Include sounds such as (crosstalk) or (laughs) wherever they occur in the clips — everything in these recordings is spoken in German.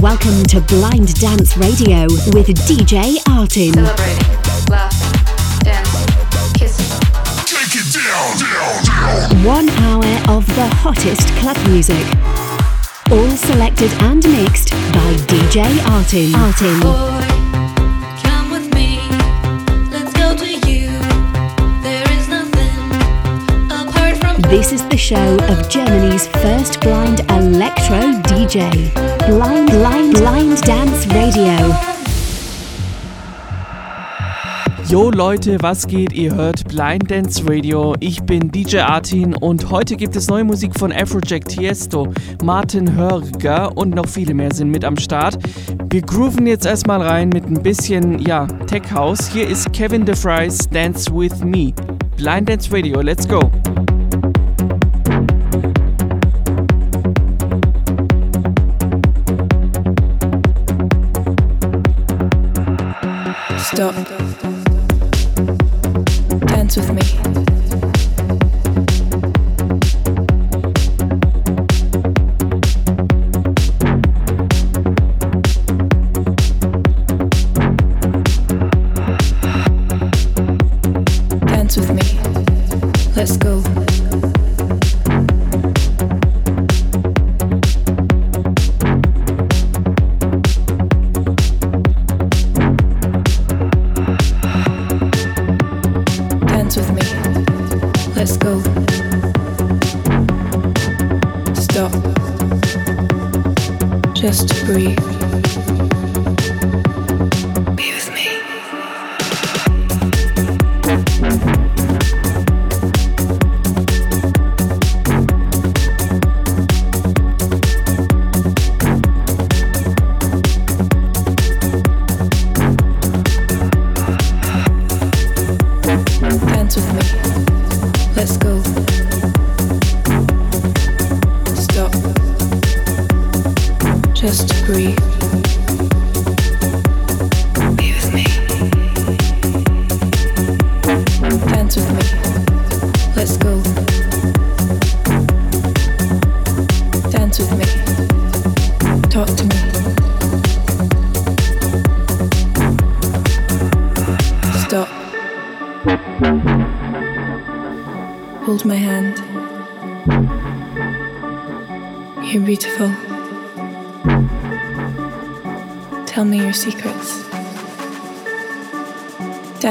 Welcome to Blind Dance Radio with DJ Artin. Celebrating, laugh, dance, kiss. Take it down, down, down. One hour of the hottest club music. All selected and mixed by DJ Artin. Artin. This is the show of Germany's first blind electro DJ. Blind, blind, blind dance radio. Yo Leute, was geht? Ihr hört Blind Dance Radio. Ich bin DJ Artin und heute gibt es neue Musik von Afrojack Tiesto, Martin Hörger und noch viele mehr sind mit am Start. Wir grooven jetzt erstmal rein mit ein bisschen, ja, Tech House. Hier ist Kevin DeFries Dance With Me. Blind Dance Radio, let's go. Stop. Dance with me.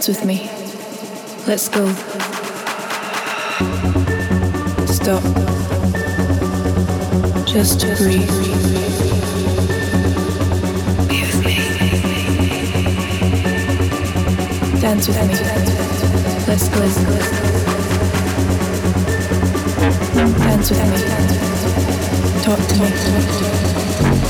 Dance with me. Let's go. Stop. Just breathe. With me. Dance with me. Let's go. Dance with me. Talk to me.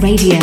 Radio.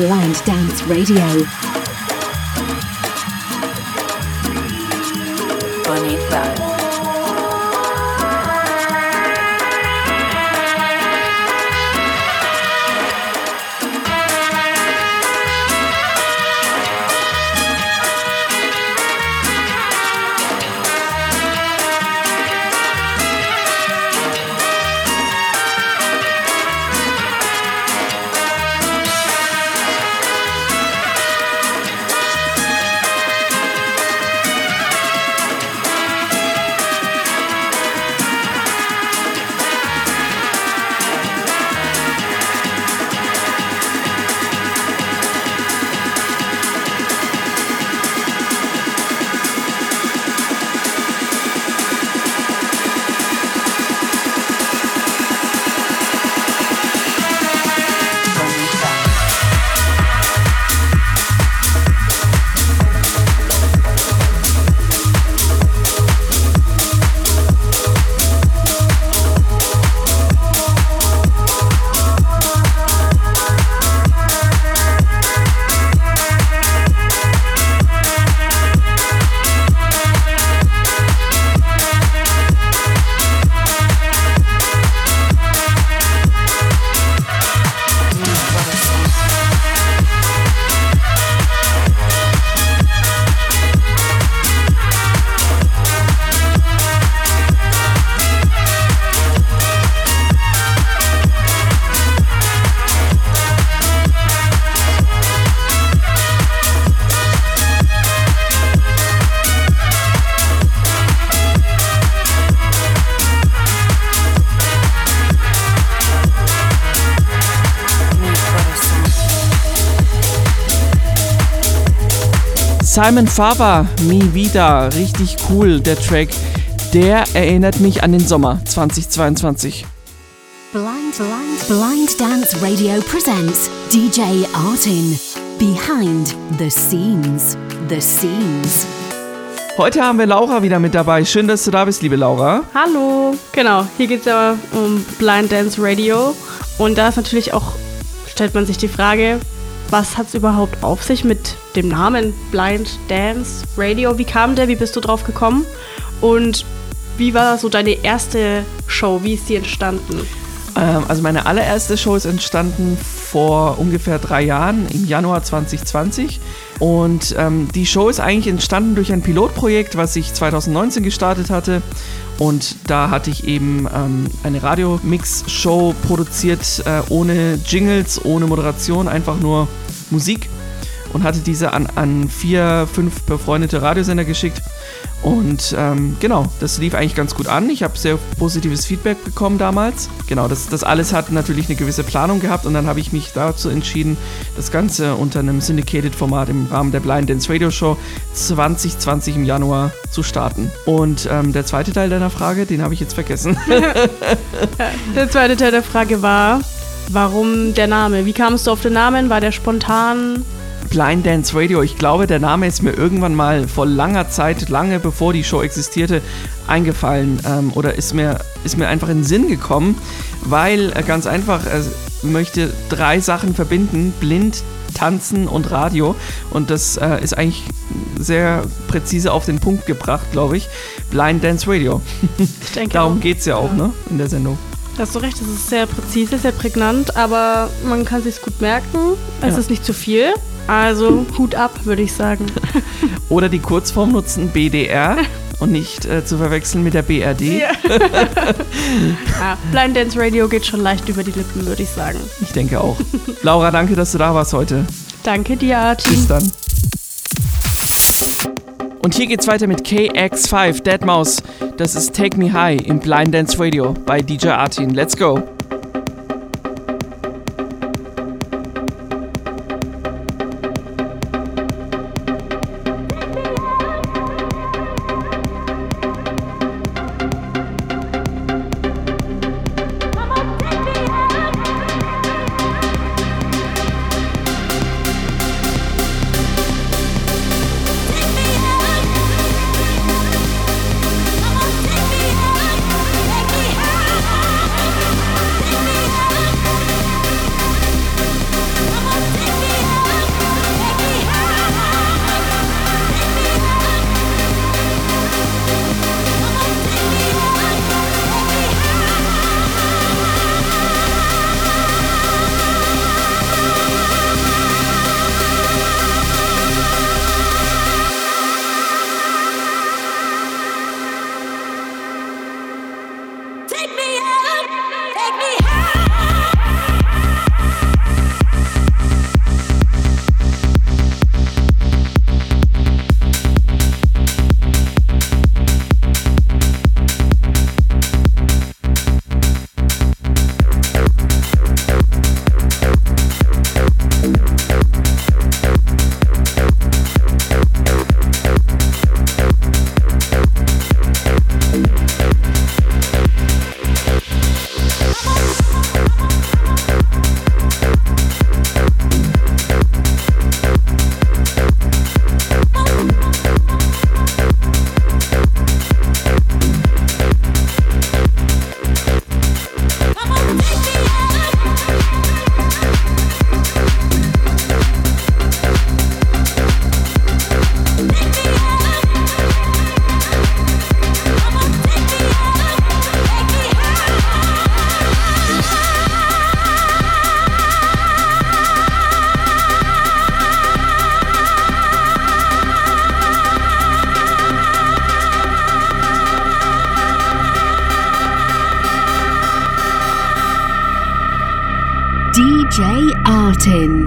Blind Dance Radio. Simon Faber, Mi Vida, richtig cool, der Track. Der erinnert mich an den Sommer 2022. Blind, blind, blind Dance Radio presents DJ Artin. Behind the scenes. The scenes. Heute haben wir Laura wieder mit dabei. Schön, dass du da bist, liebe Laura. Hallo, genau, hier geht es ja um Blind Dance Radio und da ist natürlich auch, stellt man sich die Frage, was hat es überhaupt auf sich mit dem Namen Blind Dance Radio? Wie kam der? Wie bist du drauf gekommen? Und wie war so deine erste Show? Wie ist die entstanden? Ähm, also meine allererste Show ist entstanden vor ungefähr drei Jahren, im Januar 2020. Und ähm, die Show ist eigentlich entstanden durch ein Pilotprojekt, was ich 2019 gestartet hatte. Und da hatte ich eben ähm, eine Radio-Mix-Show produziert, äh, ohne Jingles, ohne Moderation, einfach nur Musik. Und hatte diese an, an vier, fünf befreundete Radiosender geschickt. Und ähm, genau, das lief eigentlich ganz gut an. Ich habe sehr positives Feedback bekommen damals. Genau, das, das alles hat natürlich eine gewisse Planung gehabt und dann habe ich mich dazu entschieden, das Ganze unter einem Syndicated-Format im Rahmen der Blind Dance Radio Show 2020 im Januar zu starten. Und ähm, der zweite Teil deiner Frage, den habe ich jetzt vergessen. (laughs) (laughs) Der zweite Teil der Frage war, Warum der Name? Wie kamst du auf den Namen? War der spontan? Blind Dance Radio. Ich glaube, der Name ist mir irgendwann mal vor langer Zeit, lange bevor die Show existierte, eingefallen ähm, oder ist mir, ist mir einfach in den Sinn gekommen, weil äh, ganz einfach äh, möchte drei Sachen verbinden: blind, tanzen und Radio. Und das äh, ist eigentlich sehr präzise auf den Punkt gebracht, glaube ich. Blind Dance Radio. Ich denke (laughs) Darum geht es ja auch, Ja. ne? In der Sendung. Da hast du recht, es ist sehr präzise, sehr prägnant, aber man kann sich gut merken. Es Ja. ist nicht zu viel. Also Hut ab, würde ich sagen. (laughs) Oder die Kurzform nutzen BDR (laughs) und nicht äh, zu verwechseln mit der BRD. Ja. (laughs) ja, Blind Dance Radio geht schon leicht über die Lippen, würde ich sagen. Ich denke auch. Laura, danke, dass du da warst heute. Danke dir, Artin. Bis dann. Und hier geht's weiter mit KX5, Deadmaus. Das ist Take Me High im Blind Dance Radio bei DJ Artin. Let's go.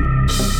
Thank you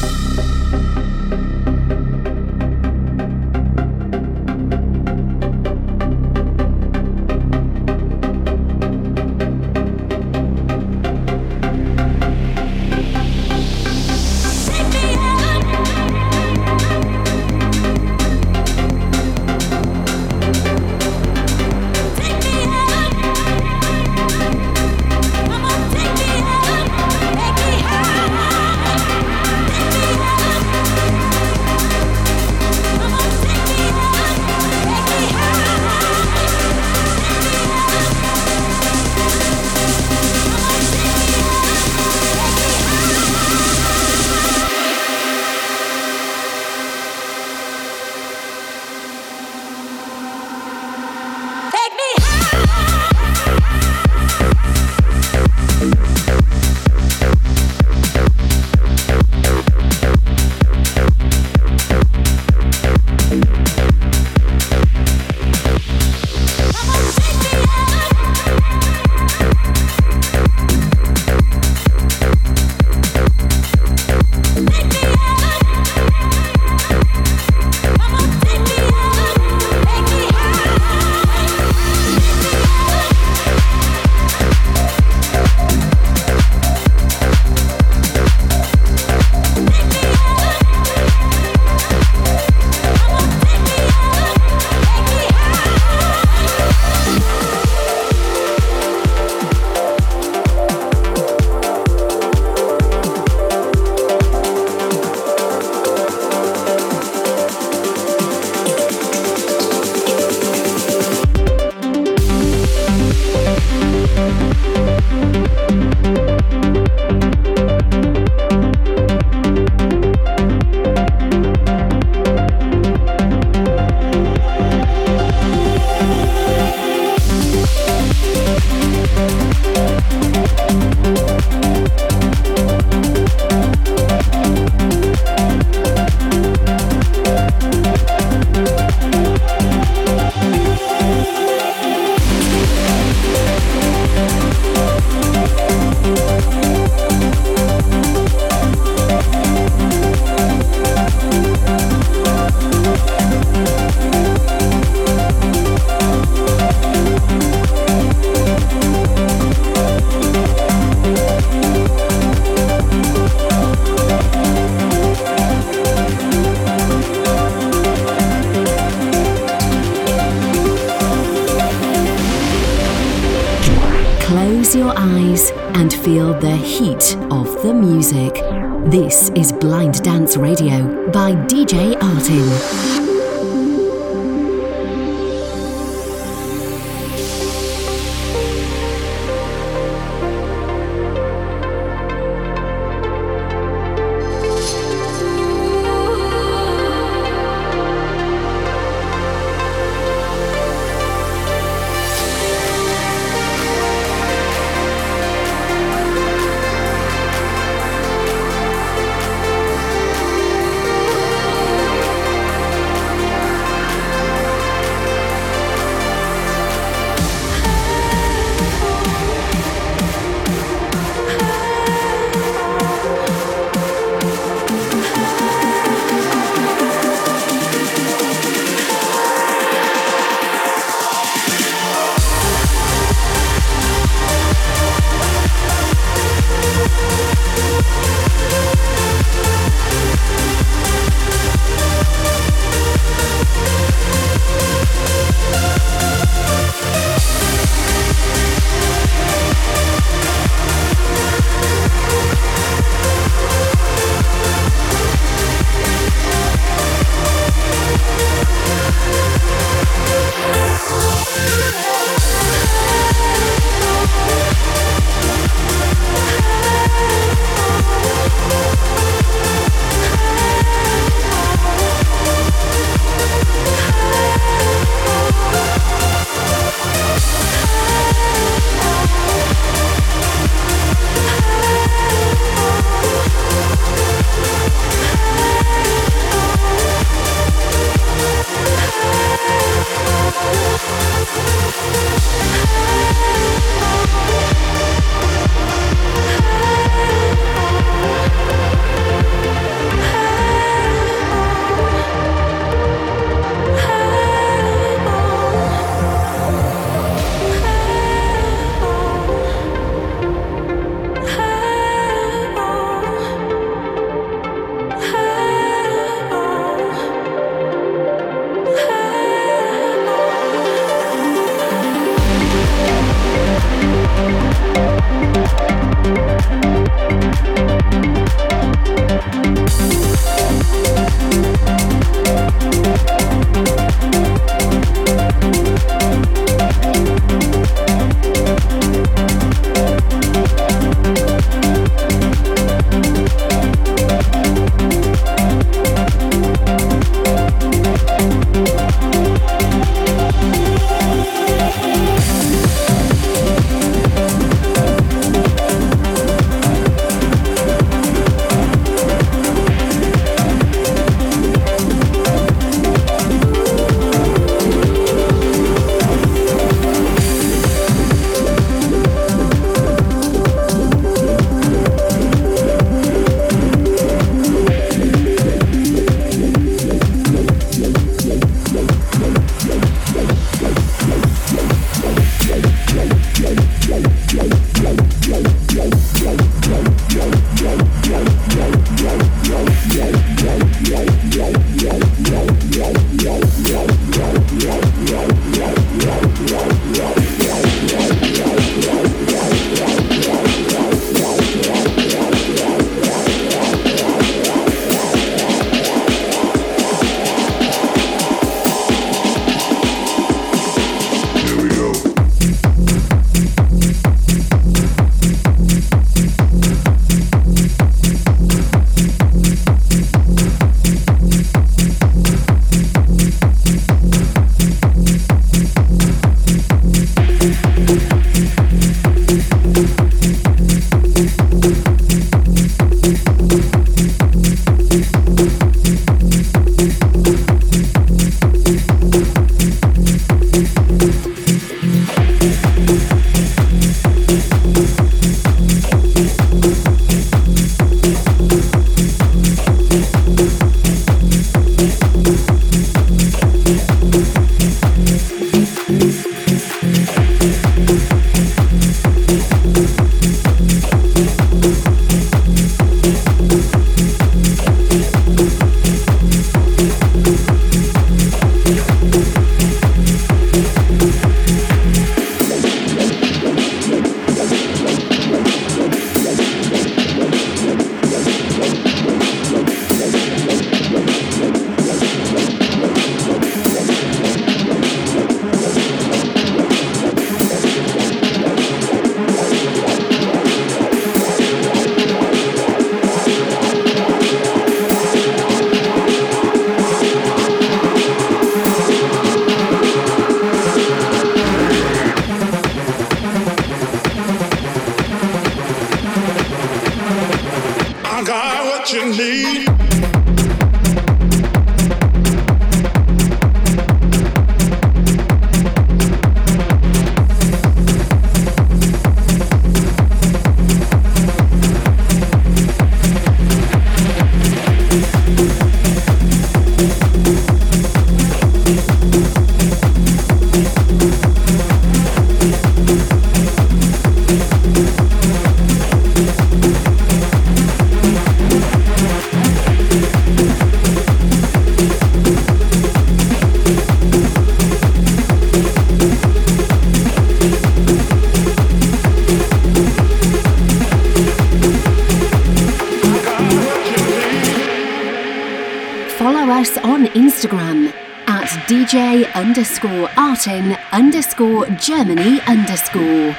Germany underscore.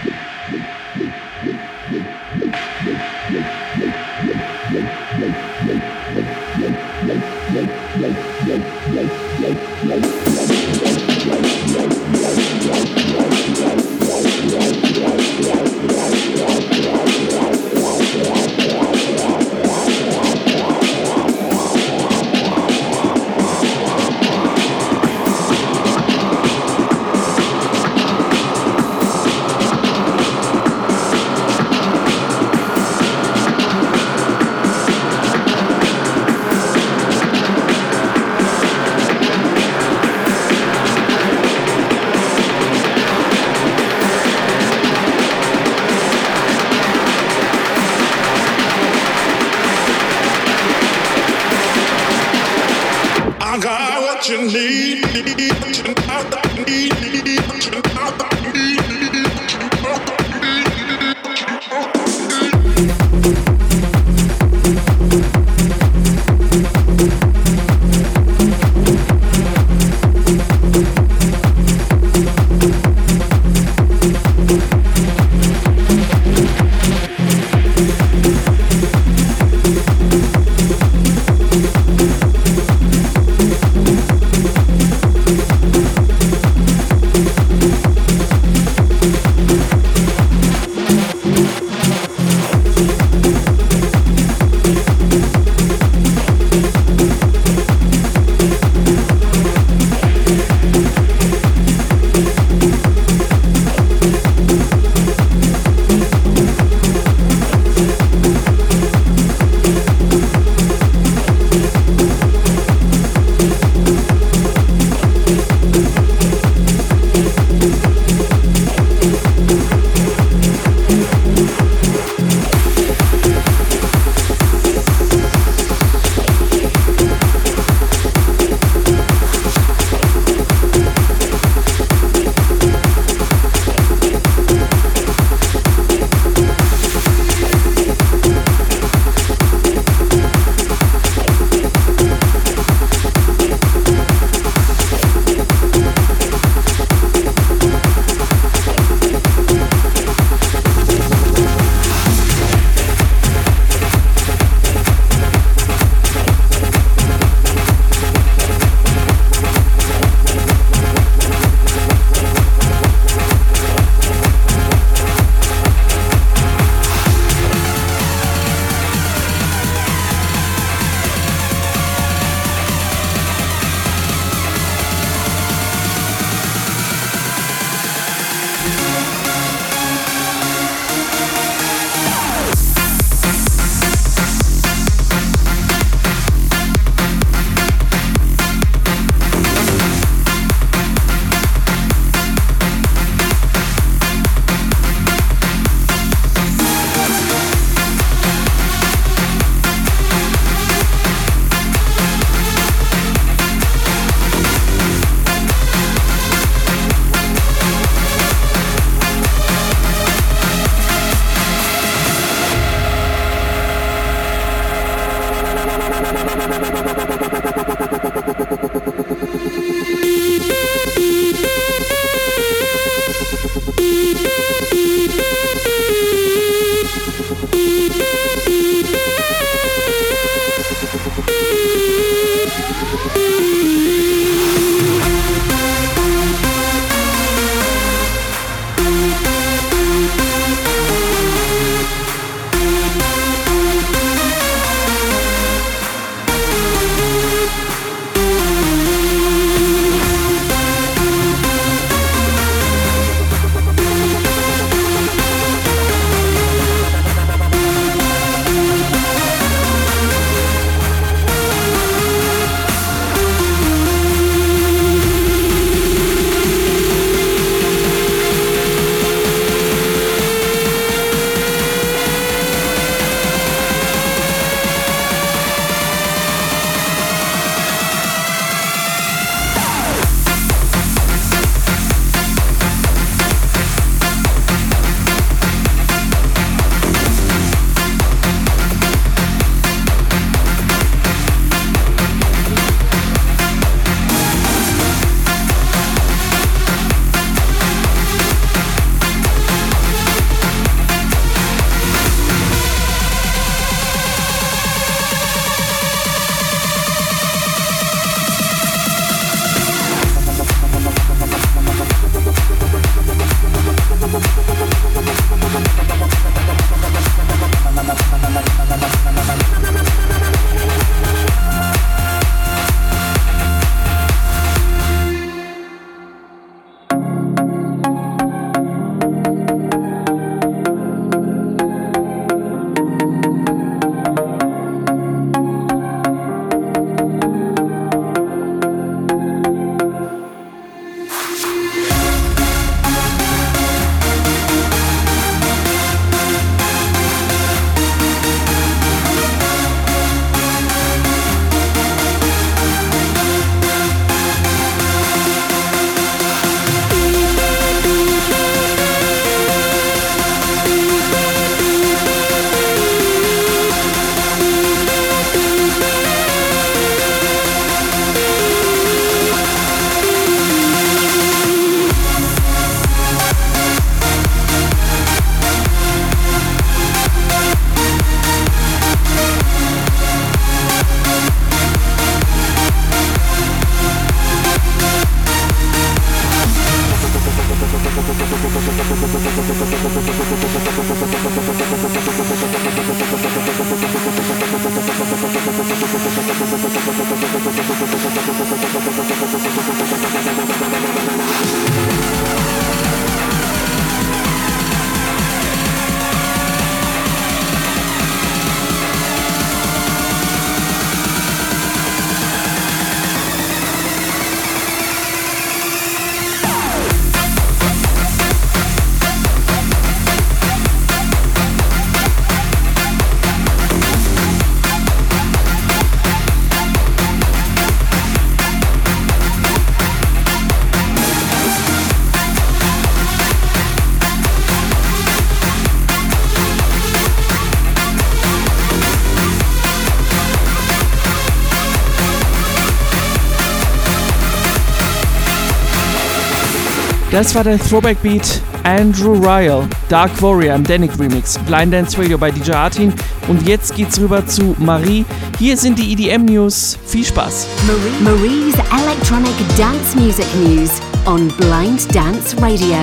Das war der Throwback Beat Andrew Ryle, Dark Warrior im Danik Remix, Blind Dance Radio bei DJ Artin. Und jetzt geht's rüber zu Marie. Hier sind die EDM News. Viel Spaß. Marie, Marie's Electronic Dance Music News on Blind Dance Radio.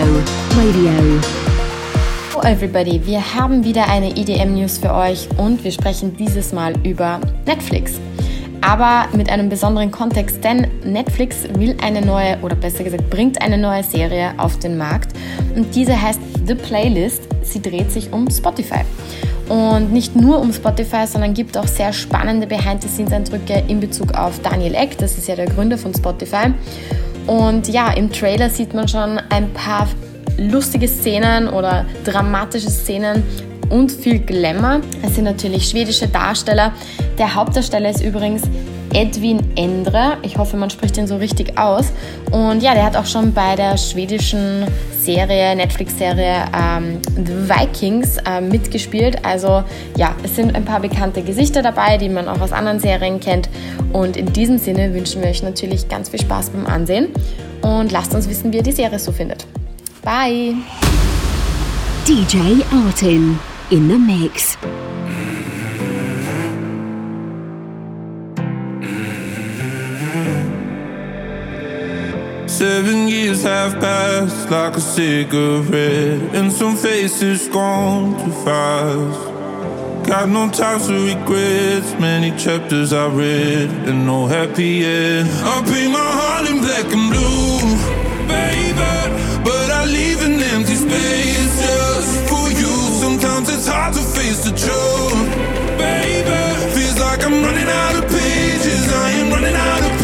Radio. Hello everybody, wir haben wieder eine EDM News für euch und wir sprechen dieses Mal über Netflix aber mit einem besonderen Kontext, denn Netflix will eine neue, oder besser gesagt, bringt eine neue Serie auf den Markt und diese heißt The Playlist. Sie dreht sich um Spotify. Und nicht nur um Spotify, sondern gibt auch sehr spannende Behind-the-Scenes-Eindrücke in Bezug auf Daniel Eck, das ist ja der Gründer von Spotify. Und ja, im Trailer sieht man schon ein paar lustige Szenen oder dramatische Szenen und viel Glamour. Es sind natürlich schwedische Darsteller. Der Hauptdarsteller ist übrigens Edwin Endre. Ich hoffe, man spricht ihn so richtig aus. Und ja, der hat auch schon bei der schwedischen Serie, Netflix-Serie ähm, The Vikings äh, mitgespielt. Also ja, es sind ein paar bekannte Gesichter dabei, die man auch aus anderen Serien kennt. Und in diesem Sinne wünschen wir euch natürlich ganz viel Spaß beim Ansehen. Und lasst uns wissen, wie ihr die Serie so findet. Bye! DJ Artin in the mix. Seven years have passed like a cigarette, and some faces gone too fast. Got no time for regrets, many chapters I read, and no happy end. I paint my heart in black and blue, baby, but I leave an empty space just for it's hard to face the truth, baby. Feels like I'm running out of pages, I am running out of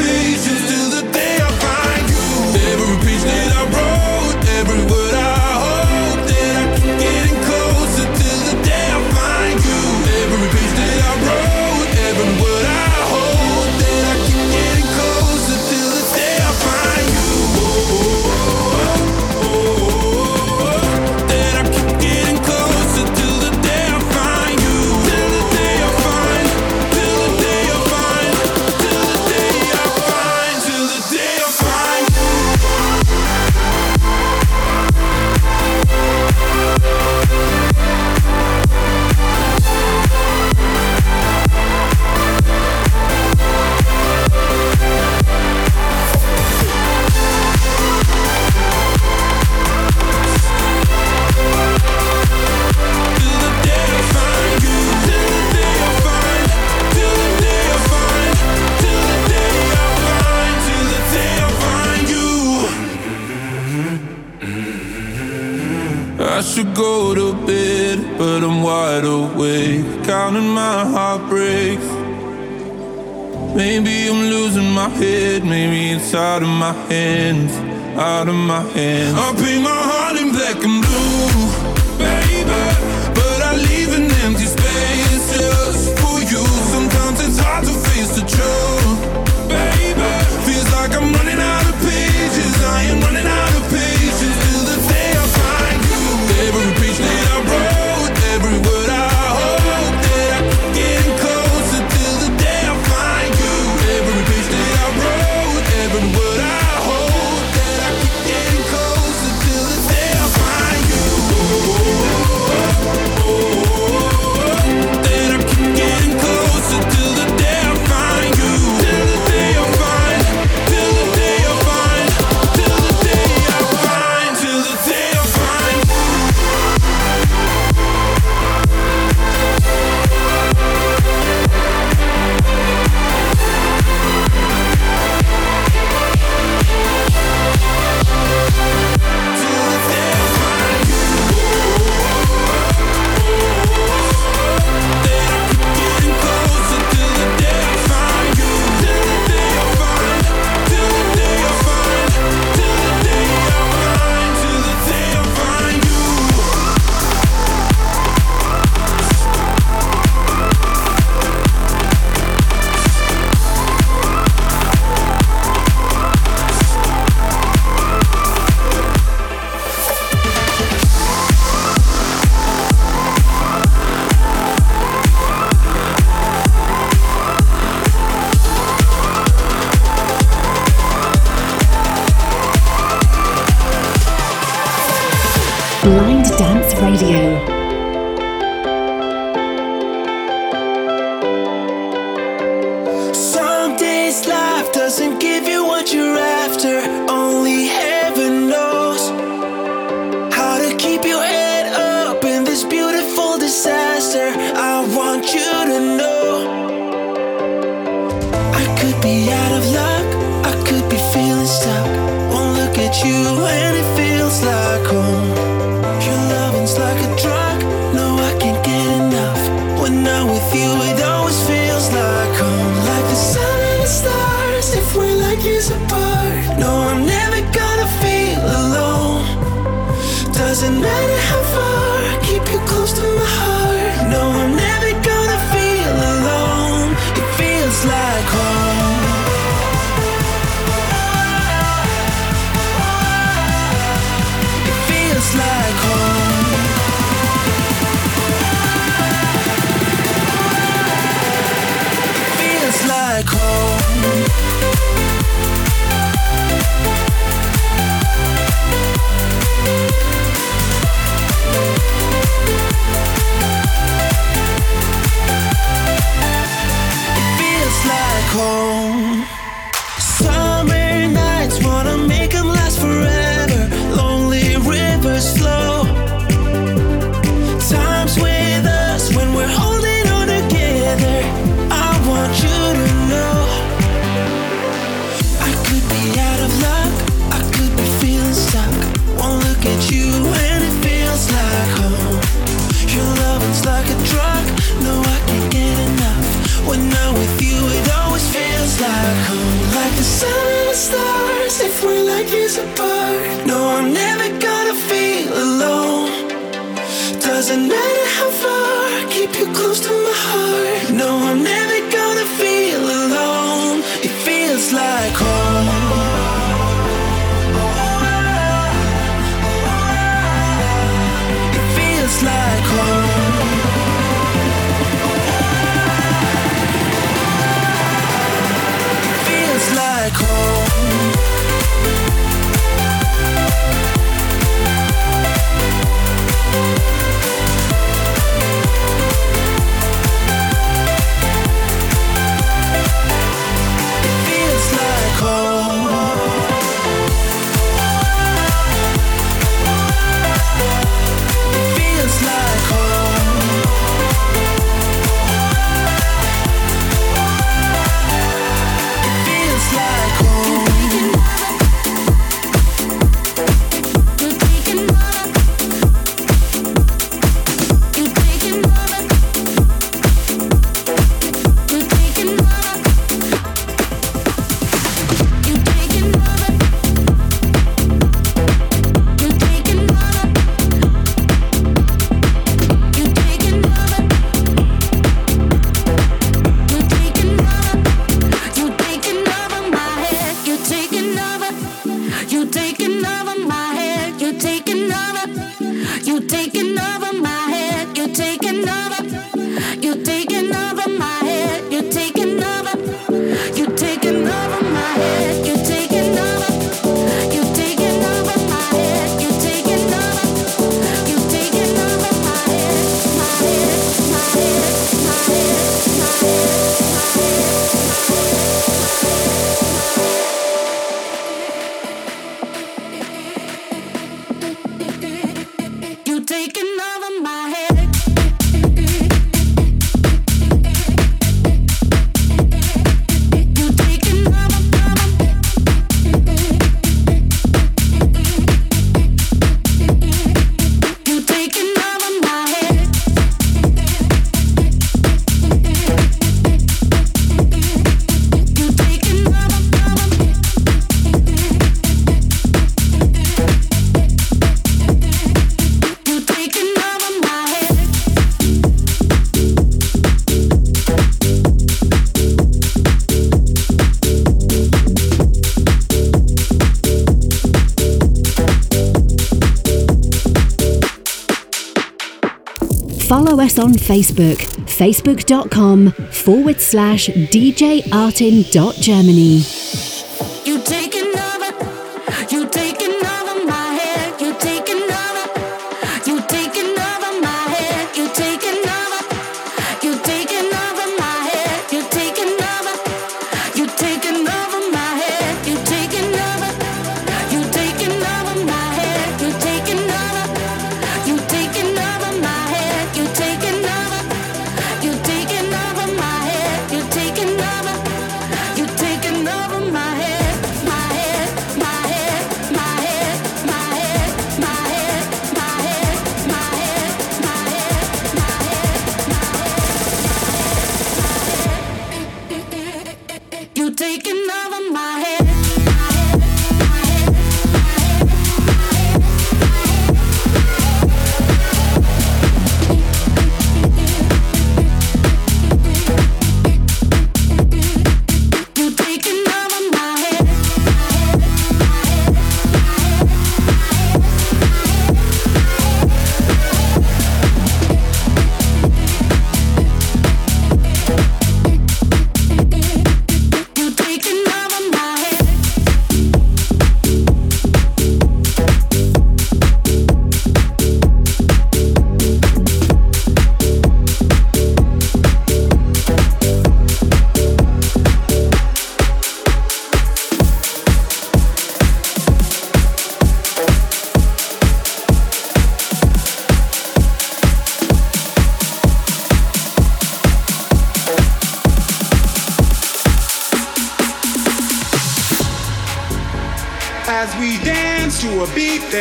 on Facebook, facebook.com forward slash djartin.germany.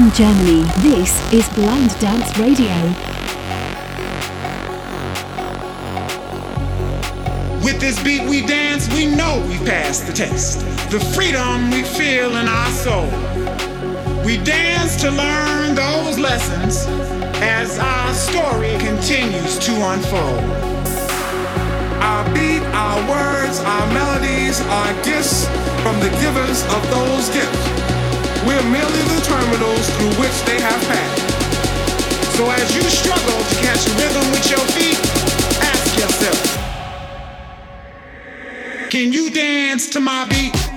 From Germany, this is Blind Dance Radio. With this beat we dance, we know we passed the test. The freedom we feel in our soul. We dance to learn those lessons as our story continues to unfold. Our beat, our words, our melodies are gifts from the givers of those gifts. We're merely the terminals through which they have passed. So as you struggle to catch rhythm with your feet, ask yourself, can you dance to my beat?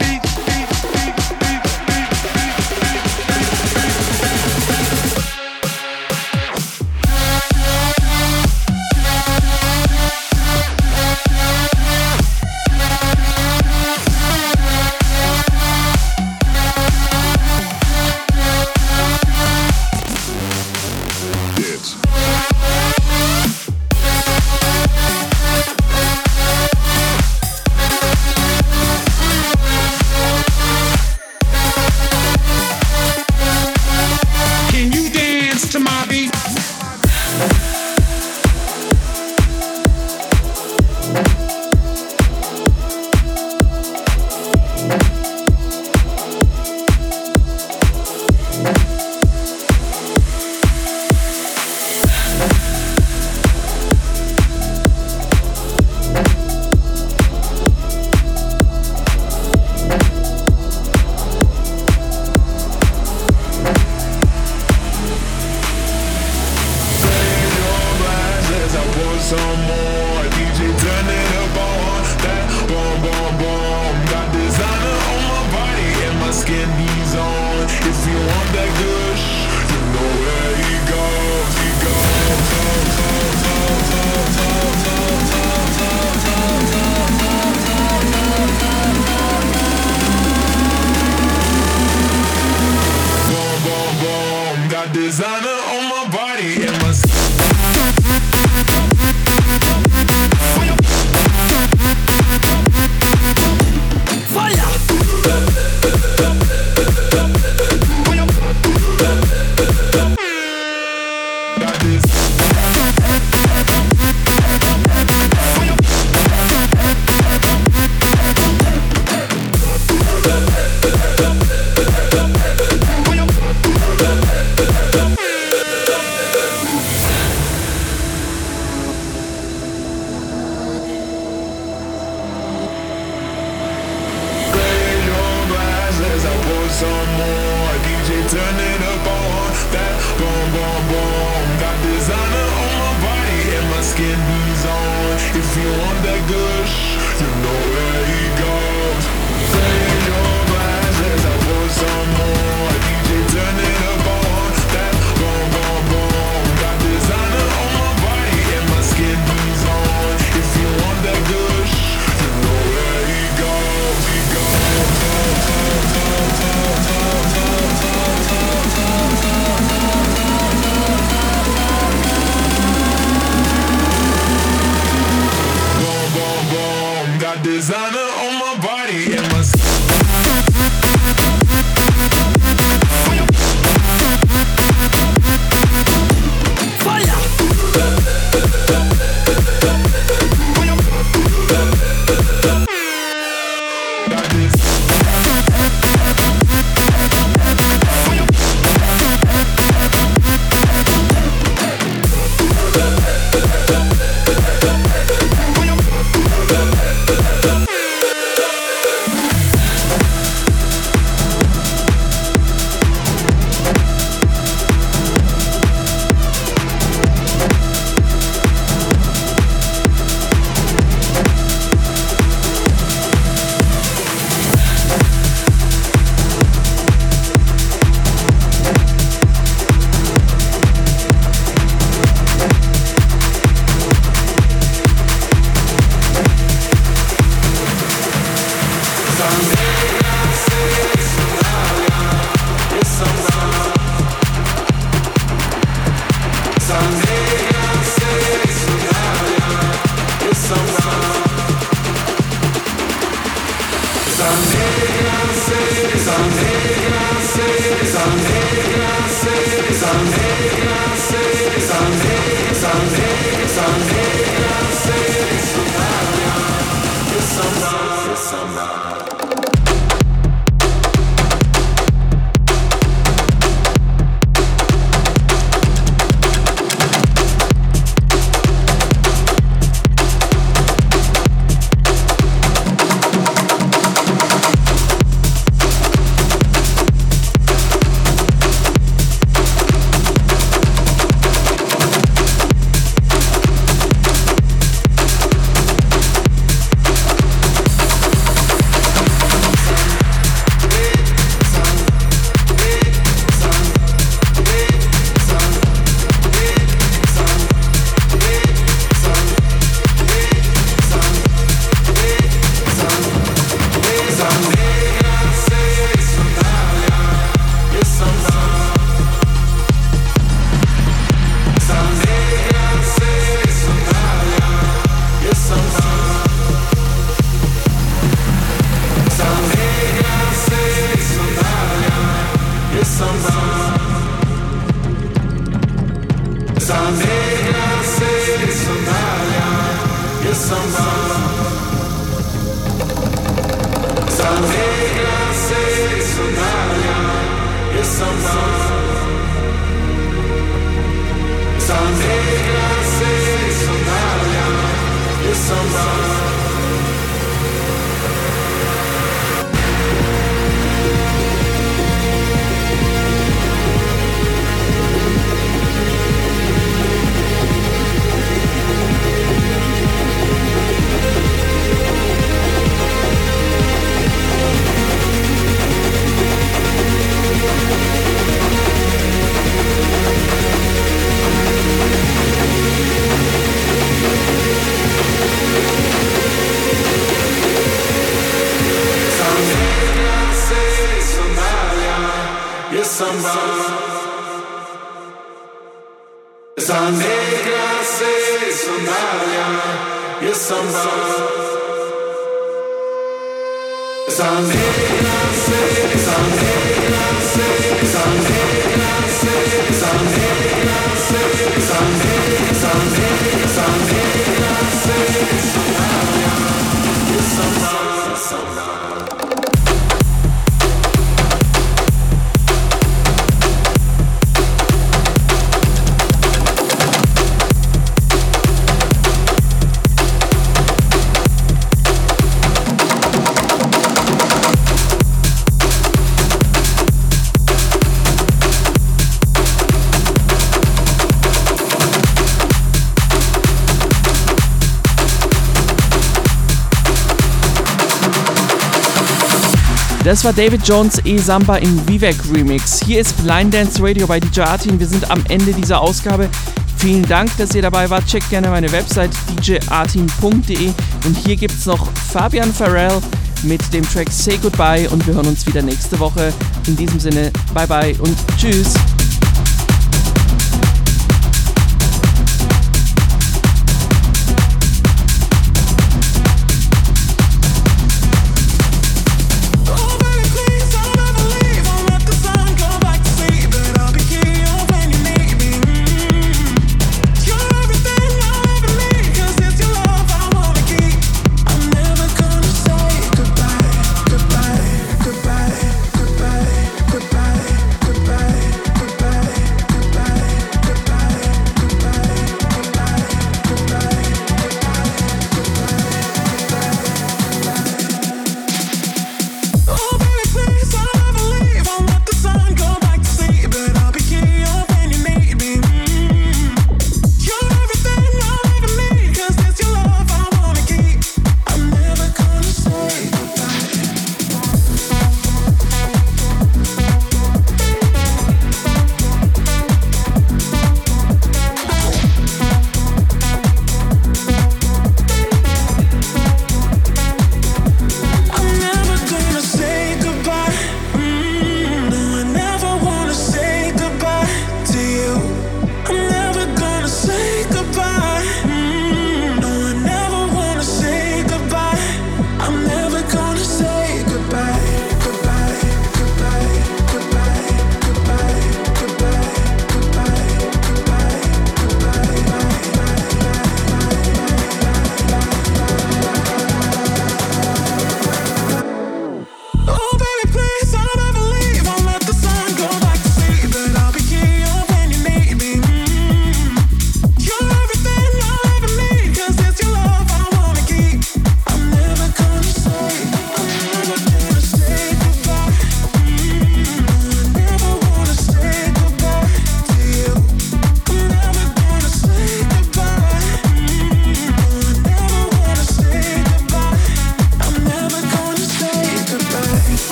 Das war David Jones E-Samba im Vivek Remix. Hier ist Blind Dance Radio bei DJ Artin. Wir sind am Ende dieser Ausgabe. Vielen Dank, dass ihr dabei wart. Checkt gerne meine Website djartin.de und hier gibt es noch Fabian Farrell mit dem Track Say Goodbye und wir hören uns wieder nächste Woche. In diesem Sinne, bye bye und tschüss.